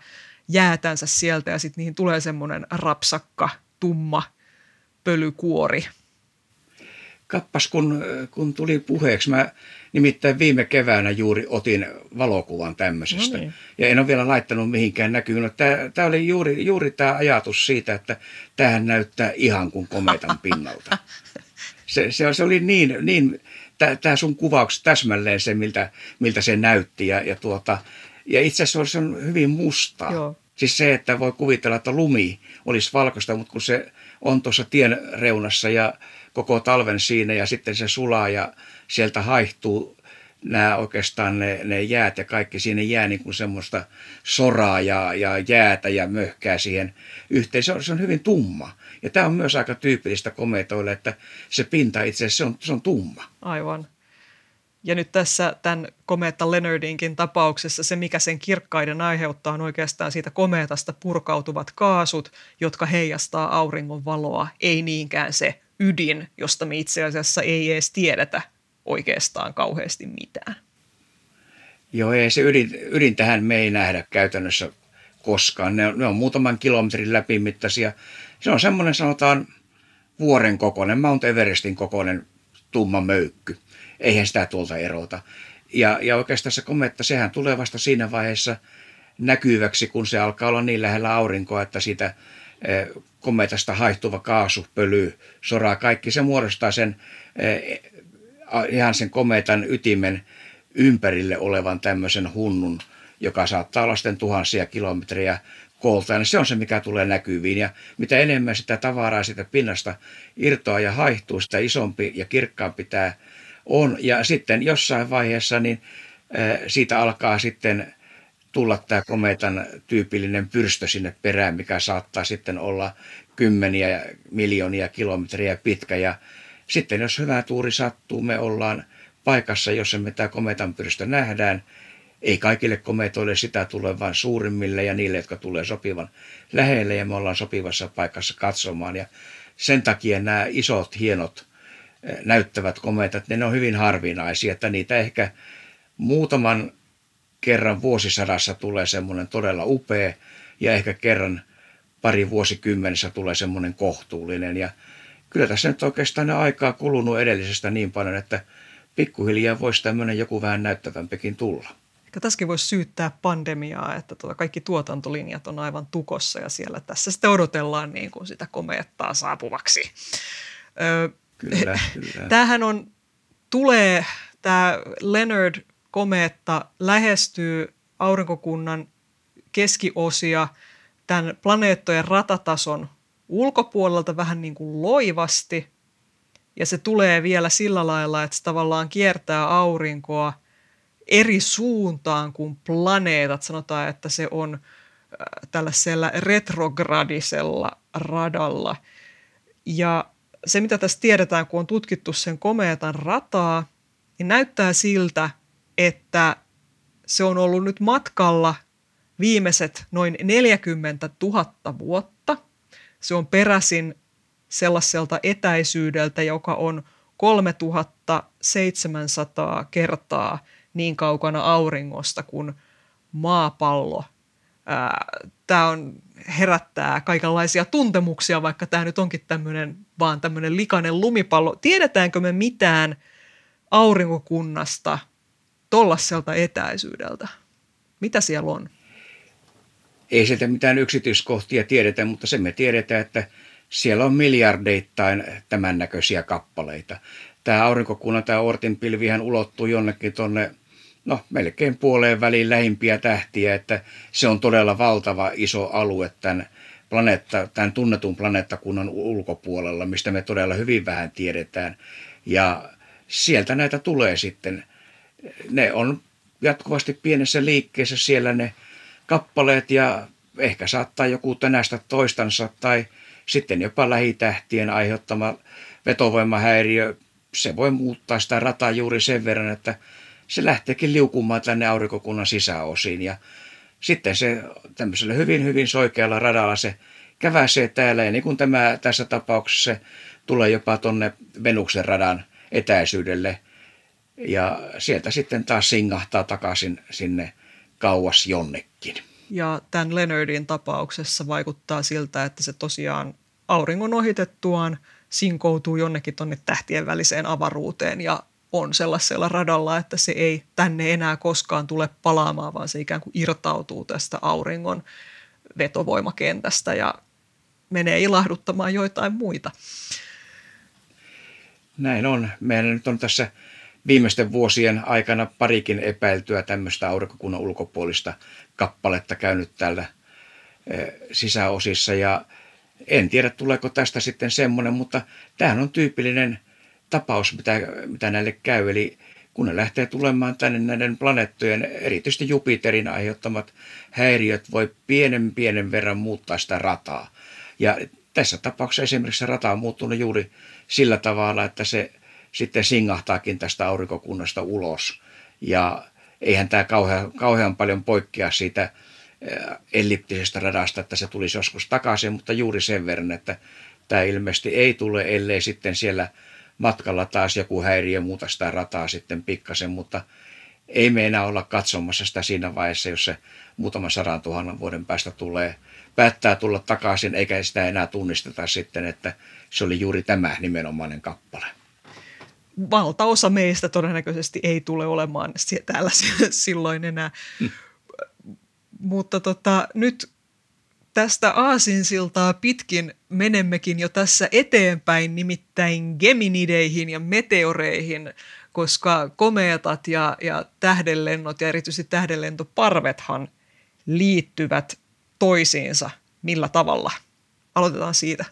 jäätänsä sieltä ja sitten niihin tulee semmoinen rapsakka, tumma pölykuori. Kappas, kun, kun tuli puheeksi, mä nimittäin viime keväänä juuri otin valokuvan tämmöisestä. No niin. Ja en ole vielä laittanut mihinkään näkyyn. Tämä oli juuri, juuri tämä ajatus siitä, että tähän näyttää ihan kuin kometan pinnalta. Se, se, se oli niin, niin tämä sun kuvaus täsmälleen se, miltä, miltä se näytti. Ja, ja, tuota, ja itse asiassa se on hyvin mustaa. Joo. Siis se, että voi kuvitella, että lumi olisi valkoista, mutta kun se on tuossa tien reunassa ja koko talven siinä ja sitten se sulaa ja sieltä haihtuu nämä oikeastaan ne, ne jäät ja kaikki siinä jää niin kuin semmoista soraa ja, ja jäätä ja möhkää siihen yhteen. Se on, se on hyvin tumma. Ja tämä on myös aika tyypillistä kometoille, että se pinta itse asiassa se on, se on tumma. Aivan. Ja nyt tässä tämän komeetta Leonardinkin tapauksessa se, mikä sen kirkkaiden aiheuttaa, on oikeastaan siitä komeetasta purkautuvat kaasut, jotka heijastaa auringon valoa, ei niinkään se ydin, josta me itse asiassa ei edes tiedetä oikeastaan kauheasti mitään. Joo, ei se ydin, ydin tähän me ei nähdä käytännössä koskaan. Ne on, ne on muutaman kilometrin läpimittaisia. Se on semmoinen sanotaan vuoren kokoinen, Mount Everestin kokoinen tumma möykky. Eihän sitä tuolta erota. Ja, ja oikeastaan se kometta, sehän tulee vasta siinä vaiheessa näkyväksi, kun se alkaa olla niin lähellä aurinkoa, että siitä kometasta haihtuva kaasu, pöly, soraa, kaikki se muodostaa sen eh, ihan sen kometan ytimen ympärille olevan tämmöisen hunnun, joka saattaa olla sitten tuhansia kilometriä kooltaan. Se on se, mikä tulee näkyviin. Ja mitä enemmän sitä tavaraa sitä pinnasta irtoaa ja haihtuu, sitä isompi ja kirkkaampi tämä on. Ja sitten jossain vaiheessa niin siitä alkaa sitten tulla tämä kometan tyypillinen pyrstö sinne perään, mikä saattaa sitten olla kymmeniä miljoonia kilometriä pitkä. Ja sitten jos hyvä tuuri sattuu, me ollaan paikassa, jossa me tämä kometanpyrstö nähdään. Ei kaikille kometoille sitä tule, vain suurimmille ja niille, jotka tulee sopivan lähelle ja me ollaan sopivassa paikassa katsomaan. Ja sen takia nämä isot, hienot eh, näyttävät kometat, ne on hyvin harvinaisia, että niitä ehkä muutaman kerran vuosisadassa tulee semmoinen todella upea ja ehkä kerran pari vuosikymmenessä tulee semmoinen kohtuullinen. Ja kyllä tässä nyt oikeastaan ne aikaa kulunut edellisestä niin paljon, että pikkuhiljaa voisi tämmöinen joku vähän näyttävämpikin tulla. Ehkä tässäkin voisi syyttää pandemiaa, että tuota kaikki tuotantolinjat on aivan tukossa ja siellä tässä sitten odotellaan niin kuin sitä komeettaa saapuvaksi. Öö, kyllä, kyllä. Tämähän on, tulee, tämä Leonard komeetta lähestyy aurinkokunnan keskiosia tämän planeettojen ratatason ulkopuolelta vähän niin kuin loivasti, ja se tulee vielä sillä lailla, että se tavallaan kiertää aurinkoa eri suuntaan kuin planeetat. Sanotaan, että se on äh, tällaisella retrogradisella radalla. Ja se, mitä tässä tiedetään, kun on tutkittu sen komeetan rataa, niin näyttää siltä, että se on ollut nyt matkalla viimeiset noin 40 000 vuotta. Se on peräisin sellaiselta etäisyydeltä, joka on 3700 kertaa niin kaukana auringosta kuin maapallo. Tämä on, herättää kaikenlaisia tuntemuksia, vaikka tämä nyt onkin tämmöinen vaan tämmöinen likainen lumipallo. Tiedetäänkö me mitään aurinkokunnasta tollaselta etäisyydeltä? Mitä siellä on? Ei sieltä mitään yksityiskohtia tiedetä, mutta se me tiedetään, että siellä on miljardeittain tämän näköisiä kappaleita. Tämä aurinkokunnan, tämä Ortin pilvihän ulottuu jonnekin tuonne no, melkein puoleen väliin lähimpiä tähtiä, että se on todella valtava iso alue tämän, planeetta, tämän tunnetun planeettakunnan ulkopuolella, mistä me todella hyvin vähän tiedetään. Ja sieltä näitä tulee sitten. Ne on jatkuvasti pienessä liikkeessä siellä ne kappaleet ja ehkä saattaa joku tänästä toistansa tai sitten jopa lähitähtien aiheuttama vetovoimahäiriö, se voi muuttaa sitä rataa juuri sen verran, että se lähteekin liukumaan tänne aurinkokunnan sisäosiin. Ja sitten se tämmöisellä hyvin, hyvin soikealla radalla se käväsee täällä. Ja niin kuin tämä tässä tapauksessa se tulee jopa tonne Venuksen radan etäisyydelle ja sieltä sitten taas singahtaa takaisin sinne kauas jonnekin. Ja tämän Leonardin tapauksessa vaikuttaa siltä, että se tosiaan auringon ohitettuaan sinkoutuu jonnekin tuonne tähtien väliseen avaruuteen ja on sellaisella radalla, että se ei tänne enää koskaan tule palaamaan, vaan se ikään kuin irtautuu tästä auringon vetovoimakentästä ja menee ilahduttamaan joitain muita. Näin on. Meillä nyt on tässä viimeisten vuosien aikana parikin epäiltyä tämmöistä aurinkokunnan ulkopuolista kappaletta käynyt täällä eh, sisäosissa ja en tiedä tuleeko tästä sitten semmoinen, mutta tämähän on tyypillinen tapaus, mitä, mitä näille käy. Eli kun ne lähtee tulemaan tänne näiden planeettojen, erityisesti Jupiterin aiheuttamat häiriöt voi pienen pienen verran muuttaa sitä rataa. Ja tässä tapauksessa esimerkiksi se rata on muuttunut juuri sillä tavalla, että se sitten singahtaakin tästä aurinkokunnasta ulos. Ja eihän tämä kauhean, kauhean paljon poikkea siitä elliptisestä radasta, että se tulisi joskus takaisin, mutta juuri sen verran, että tämä ilmeisesti ei tule, ellei sitten siellä matkalla taas joku häiriö muuta sitä rataa sitten pikkasen, mutta ei me enää olla katsomassa sitä siinä vaiheessa, jos se muutaman sadan tuhannen vuoden päästä tulee, päättää tulla takaisin, eikä sitä enää tunnisteta sitten, että se oli juuri tämä nimenomainen kappale valtaosa meistä todennäköisesti ei tule olemaan täällä silloin enää. Mm. Mutta tota, nyt tästä aasinsiltaa pitkin menemmekin jo tässä eteenpäin, nimittäin Geminideihin ja meteoreihin, koska komeetat ja, ja tähdenlennot ja erityisesti tähdenlentoparvethan liittyvät toisiinsa. Millä tavalla? Aloitetaan siitä.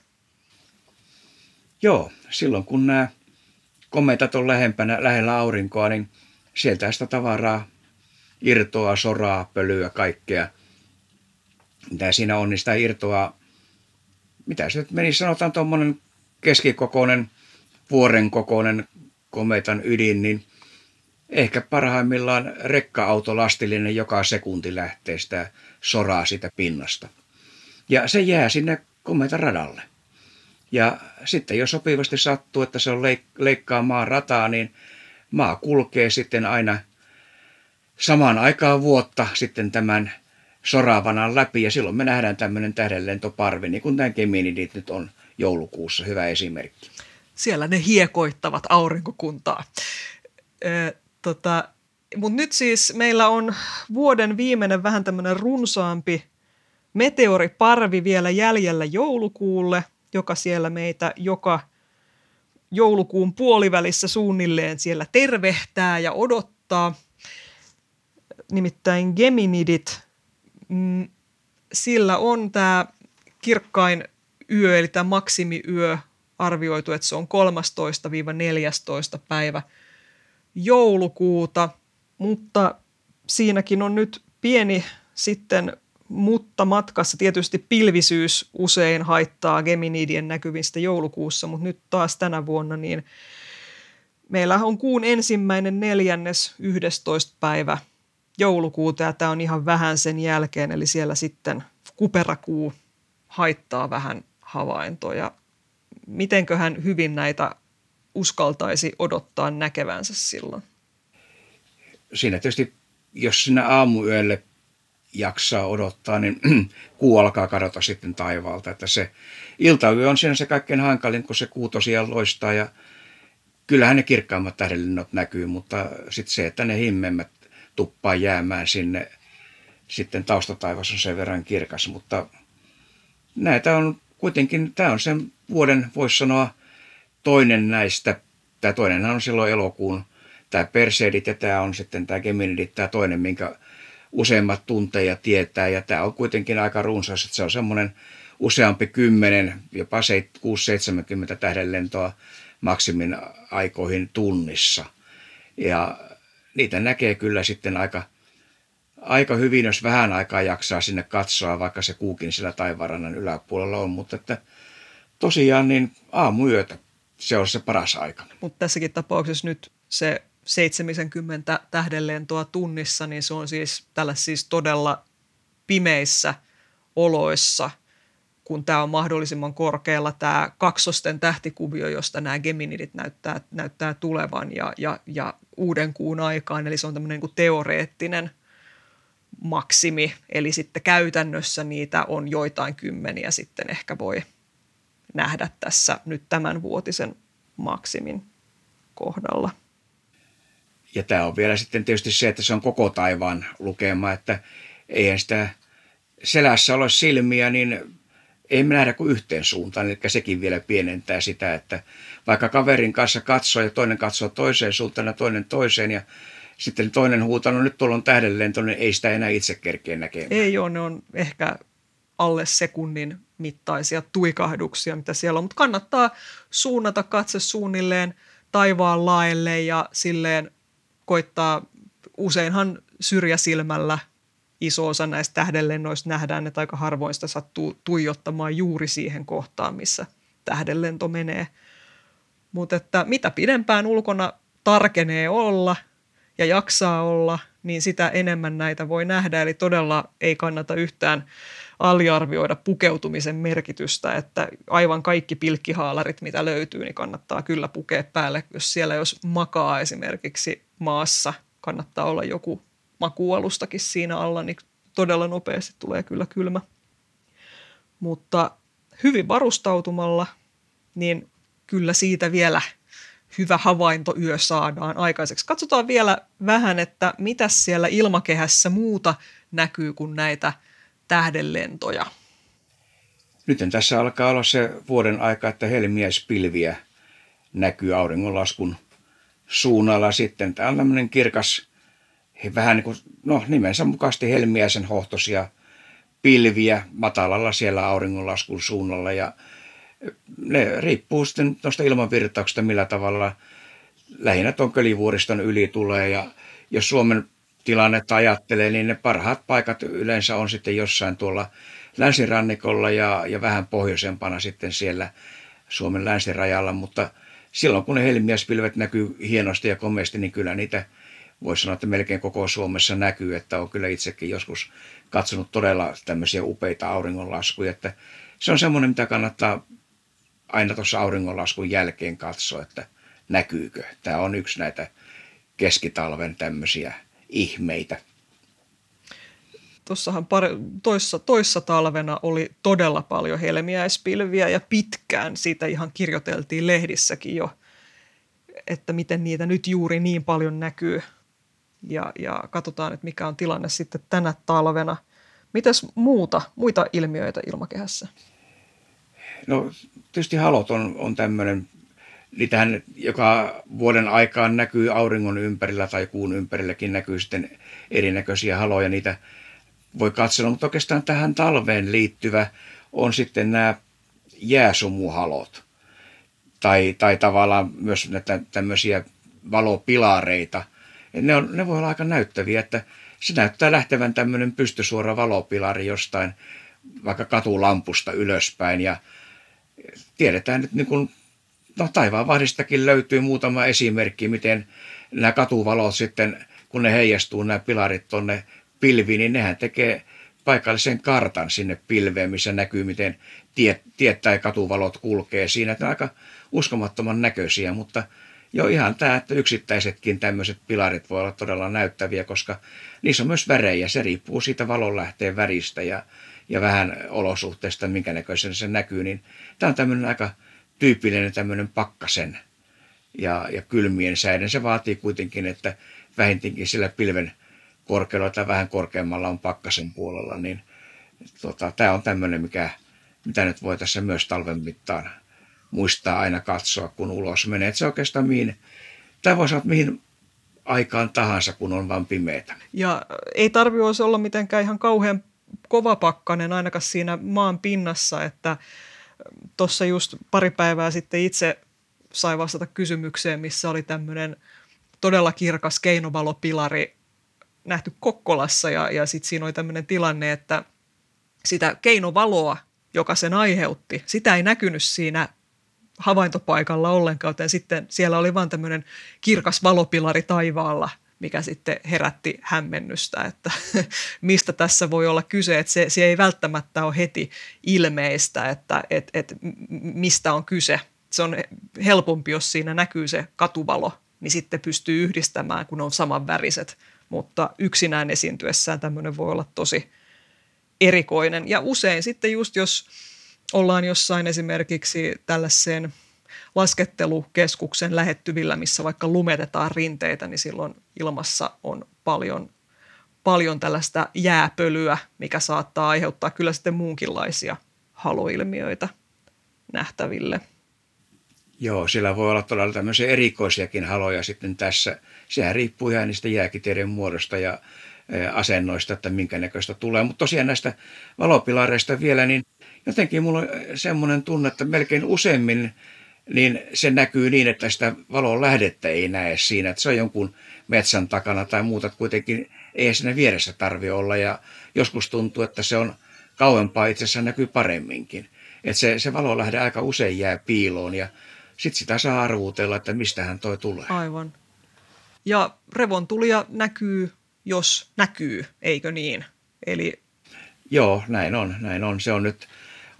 Joo, silloin kun nämä kometat on lähempänä, lähellä aurinkoa, niin sieltä sitä tavaraa irtoaa, soraa, pölyä, kaikkea. Mitä siinä on, niin sitä irtoaa, mitä se nyt meni, sanotaan tuommoinen keskikokoinen, vuoren kokoinen kometan ydin, niin ehkä parhaimmillaan rekka-auto lastillinen joka sekunti lähtee sitä soraa sitä pinnasta. Ja se jää sinne kometan radalle. Ja sitten jos sopivasti sattuu, että se on leik- leikkaa maan rataa, niin maa kulkee sitten aina samaan aikaan vuotta sitten tämän soravanan läpi ja silloin me nähdään tämmöinen tähdenlentoparvi, niin kuin tämän Geminidit nyt on joulukuussa, hyvä esimerkki. Siellä ne hiekoittavat aurinkokuntaa. Ö, tota, Mutta nyt siis meillä on vuoden viimeinen vähän tämmöinen runsaampi meteoriparvi vielä jäljellä joulukuulle, joka siellä meitä joka joulukuun puolivälissä suunnilleen siellä tervehtää ja odottaa. Nimittäin Geminidit, mm, sillä on tämä kirkkain yö, eli tämä maksimiyö arvioitu, että se on 13-14 päivä joulukuuta, mutta siinäkin on nyt pieni sitten mutta matkassa tietysti pilvisyys usein haittaa Geminidien näkyvistä joulukuussa, mutta nyt taas tänä vuonna niin meillä on kuun ensimmäinen neljännes 11 päivä joulukuuta ja tämä on ihan vähän sen jälkeen, eli siellä sitten kuperakuu haittaa vähän havaintoja. mitenköhän hyvin näitä uskaltaisi odottaa näkevänsä silloin? Siinä tietysti, jos sinä aamuyölle jaksaa odottaa, niin kuu alkaa kadota sitten taivaalta. Että se iltayö on siinä se kaikkein hankalin, kun se kuu tosiaan loistaa ja kyllähän ne kirkkaimmat tähdenlennot näkyy, mutta sitten se, että ne himmemmät tuppaa jäämään sinne, sitten taustataivas on sen verran kirkas, mutta näitä on kuitenkin, tämä on sen vuoden, voisi sanoa, toinen näistä, tämä toinen on silloin elokuun, tämä Perseidit ja tämä on sitten tämä Geminidit, tämä toinen, minkä useimmat tuntee ja tietää, ja tämä on kuitenkin aika runsas, että se on semmoinen useampi kymmenen, jopa 6-70 tähdenlentoa maksimin aikoihin tunnissa. Ja niitä näkee kyllä sitten aika, aika hyvin, jos vähän aikaa jaksaa sinne katsoa, vaikka se kuukin sillä taivarannan yläpuolella on. Mutta että tosiaan niin aamuyötä se on se paras aika. Mutta tässäkin tapauksessa nyt se 70 tähdenlentoa tunnissa, niin se on siis tällä siis todella pimeissä oloissa – kun tämä on mahdollisimman korkealla tämä kaksosten tähtikuvio, josta nämä Geminidit näyttää, näyttää tulevan ja, ja, ja uuden kuun aikaan. Eli se on tämmöinen niin teoreettinen maksimi, eli sitten käytännössä niitä on joitain kymmeniä sitten ehkä voi nähdä tässä nyt tämän vuotisen maksimin kohdalla. Ja tämä on vielä sitten tietysti se, että se on koko taivaan lukema, että eihän sitä selässä ole silmiä, niin ei me nähdä kuin yhteen suuntaan, eli sekin vielä pienentää sitä, että vaikka kaverin kanssa katsoo ja toinen katsoo toiseen suuntaan ja toinen toiseen ja sitten toinen huutaa, no nyt tuolla on tähdenlento, niin ei sitä enää itse kerkeä näkemään. Ei ole, ne on ehkä alle sekunnin mittaisia tuikahduksia, mitä siellä on, mutta kannattaa suunnata katse suunnilleen taivaan laelle ja silleen koittaa, useinhan syrjäsilmällä iso osa näistä tähdenlennoista nähdään, että aika harvoin sitä sattuu tuijottamaan juuri siihen kohtaan, missä tähdenlento menee. Mutta että mitä pidempään ulkona tarkenee olla ja jaksaa olla, niin sitä enemmän näitä voi nähdä. Eli todella ei kannata yhtään aliarvioida pukeutumisen merkitystä, että aivan kaikki pilkkihaalarit, mitä löytyy, niin kannattaa kyllä pukea päälle. Jos siellä jos makaa esimerkiksi maassa, kannattaa olla joku makualustakin siinä alla, niin todella nopeasti tulee kyllä kylmä. Mutta hyvin varustautumalla, niin kyllä siitä vielä hyvä havaintoyö saadaan aikaiseksi. Katsotaan vielä vähän, että mitä siellä ilmakehässä muuta näkyy kuin näitä tähdenlentoja. Nyt tässä alkaa olla se vuoden aika, että helmiäispilviä näkyy auringonlaskun suunnalla. Sitten. Tämä on tämmöinen kirkas vähän niin kuin, no nimensä mukaisesti helmiäisen hohtosia pilviä matalalla siellä auringonlaskun suunnalla. Ja ne riippuu sitten tuosta ilmanvirtauksesta, millä tavalla lähinnä tuon kölivuoriston yli tulee. Ja jos Suomen tilannetta ajattelee, niin ne parhaat paikat yleensä on sitten jossain tuolla länsirannikolla ja, ja vähän pohjoisempana sitten siellä Suomen länsirajalla, mutta silloin kun ne helmiäspilvet näkyy hienosti ja komeasti, niin kyllä niitä – voisi sanoa, että melkein koko Suomessa näkyy, että on kyllä itsekin joskus katsonut todella tämmöisiä upeita auringonlaskuja, että se on semmoinen, mitä kannattaa aina tuossa auringonlaskun jälkeen katsoa, että näkyykö. Tämä on yksi näitä keskitalven tämmöisiä ihmeitä. Tuossahan toissa, toissa talvena oli todella paljon helmiäispilviä ja pitkään siitä ihan kirjoiteltiin lehdissäkin jo, että miten niitä nyt juuri niin paljon näkyy ja, ja katsotaan, että mikä on tilanne sitten tänä talvena. Mitäs muuta, muita ilmiöitä ilmakehässä? No tietysti halot on, on tämmöinen, niitähän joka vuoden aikaan näkyy auringon ympärillä tai kuun ympärilläkin näkyy sitten erinäköisiä haloja, niitä voi katsella, mutta oikeastaan tähän talveen liittyvä on sitten nämä jääsumuhalot. Tai, tai tavallaan myös näitä tämmöisiä valopilareita, ne, on, ne voi olla aika näyttäviä, että se näyttää lähtevän tämmöinen pystysuora valopilari jostain vaikka katulampusta ylöspäin. Ja tiedetään nyt niin kuin, no taivaanvahdistakin löytyy muutama esimerkki, miten nämä katuvalot sitten, kun ne heijastuu nämä pilarit tuonne pilviin, niin nehän tekee paikallisen kartan sinne pilveen, missä näkyy, miten tiet, tiet tai katuvalot kulkee siinä. Että on aika uskomattoman näköisiä, mutta jo ihan tämä, että yksittäisetkin tämmöiset pilarit voi olla todella näyttäviä, koska niissä on myös värejä. Se riippuu siitä valonlähteen väristä ja, ja vähän olosuhteista, minkä näköisen se näkyy. Niin tämä on tämmöinen aika tyypillinen tämmöinen pakkasen ja, ja kylmien säiden. Se vaatii kuitenkin, että vähintinkin sillä pilven korkealla tai vähän korkeammalla on pakkasen puolella, niin tota, tämä on tämmöinen, mikä, mitä nyt voi tässä myös talven mittaan muistaa aina katsoa, kun ulos menee. Et se oikeastaan mihin, tämä voisi olla mihin aikaan tahansa, kun on vain pimeätä. Ja ei tarvitse olla mitenkään ihan kauhean kovapakkanen ainakaan siinä maan pinnassa, että tuossa just pari päivää sitten itse sai vastata kysymykseen, missä oli tämmöinen todella kirkas keinovalopilari nähty Kokkolassa ja, ja sitten siinä oli tämmöinen tilanne, että sitä keinovaloa, joka sen aiheutti, sitä ei näkynyt siinä havaintopaikalla ollenkaan, joten sitten siellä oli vain tämmöinen kirkas valopilari taivaalla, mikä sitten herätti hämmennystä, että mistä tässä voi olla kyse, että se, se ei välttämättä ole heti ilmeistä, että et, et, mistä on kyse. Se on helpompi, jos siinä näkyy se katuvalo, niin sitten pystyy yhdistämään, kun on samanväriset, mutta yksinään esiintyessään tämmöinen voi olla tosi erikoinen. Ja usein sitten just jos ollaan jossain esimerkiksi tällaiseen laskettelukeskuksen lähettyvillä, missä vaikka lumetetaan rinteitä, niin silloin ilmassa on paljon, paljon tällaista jääpölyä, mikä saattaa aiheuttaa kyllä sitten muunkinlaisia haloilmiöitä nähtäville. Joo, sillä voi olla todella tämmöisiä erikoisiakin haloja sitten tässä. Sehän riippuu ihan niistä jääkiteiden muodosta ja asennoista, että minkä näköistä tulee. Mutta tosiaan näistä valopilareista vielä, niin jotenkin mulla on semmoinen tunne, että melkein useimmin niin se näkyy niin, että sitä valon lähdettä ei näe siinä, että se on jonkun metsän takana tai muuta, että kuitenkin ei siinä vieressä tarvi olla ja joskus tuntuu, että se on kauempaa itse asiassa näkyy paremminkin. Että se, se lähde aika usein jää piiloon ja sitten sitä saa arvuutella, että mistähän toi tulee. Aivan. Ja revontulia näkyy, jos näkyy, eikö niin? Eli... Joo, näin on, näin on. Se on nyt,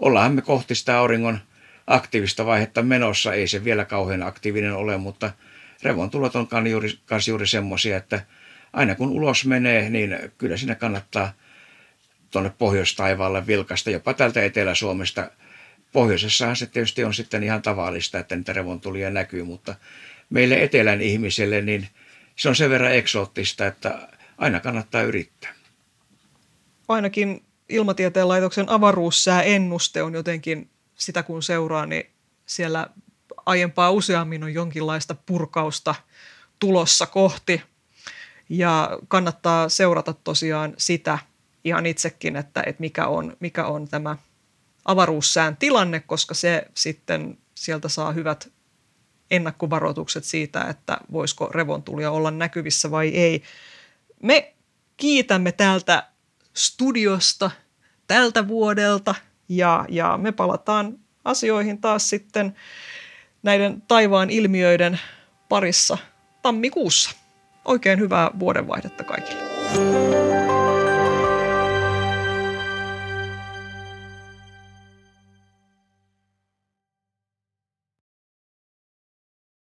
ollaan me kohti sitä auringon aktiivista vaihetta menossa. Ei se vielä kauhean aktiivinen ole, mutta revontulot on juuri, kans juuri semmoisia, että aina kun ulos menee, niin kyllä sinne kannattaa tuonne pohjoistaivaalle vilkasta, jopa täältä Etelä-Suomesta. Pohjoisessahan se tietysti on sitten ihan tavallista, että niitä revontulia näkyy, mutta meille etelän ihmiselle niin se on sen verran eksoottista, että aina kannattaa yrittää. Ainakin Ilmatieteen laitoksen avaruussääennuste on jotenkin sitä kun seuraa, niin siellä aiempaa useammin on jonkinlaista purkausta tulossa kohti. Ja kannattaa seurata tosiaan sitä ihan itsekin, että, että mikä, on, mikä on tämä avaruussään tilanne, koska se sitten sieltä saa hyvät ennakkovaroitukset siitä, että voisiko revontulia olla näkyvissä vai ei. Me kiitämme täältä studiosta tältä vuodelta – ja, ja me palataan asioihin taas sitten näiden taivaan ilmiöiden parissa tammikuussa. Oikein hyvää vuodenvaihdetta kaikille.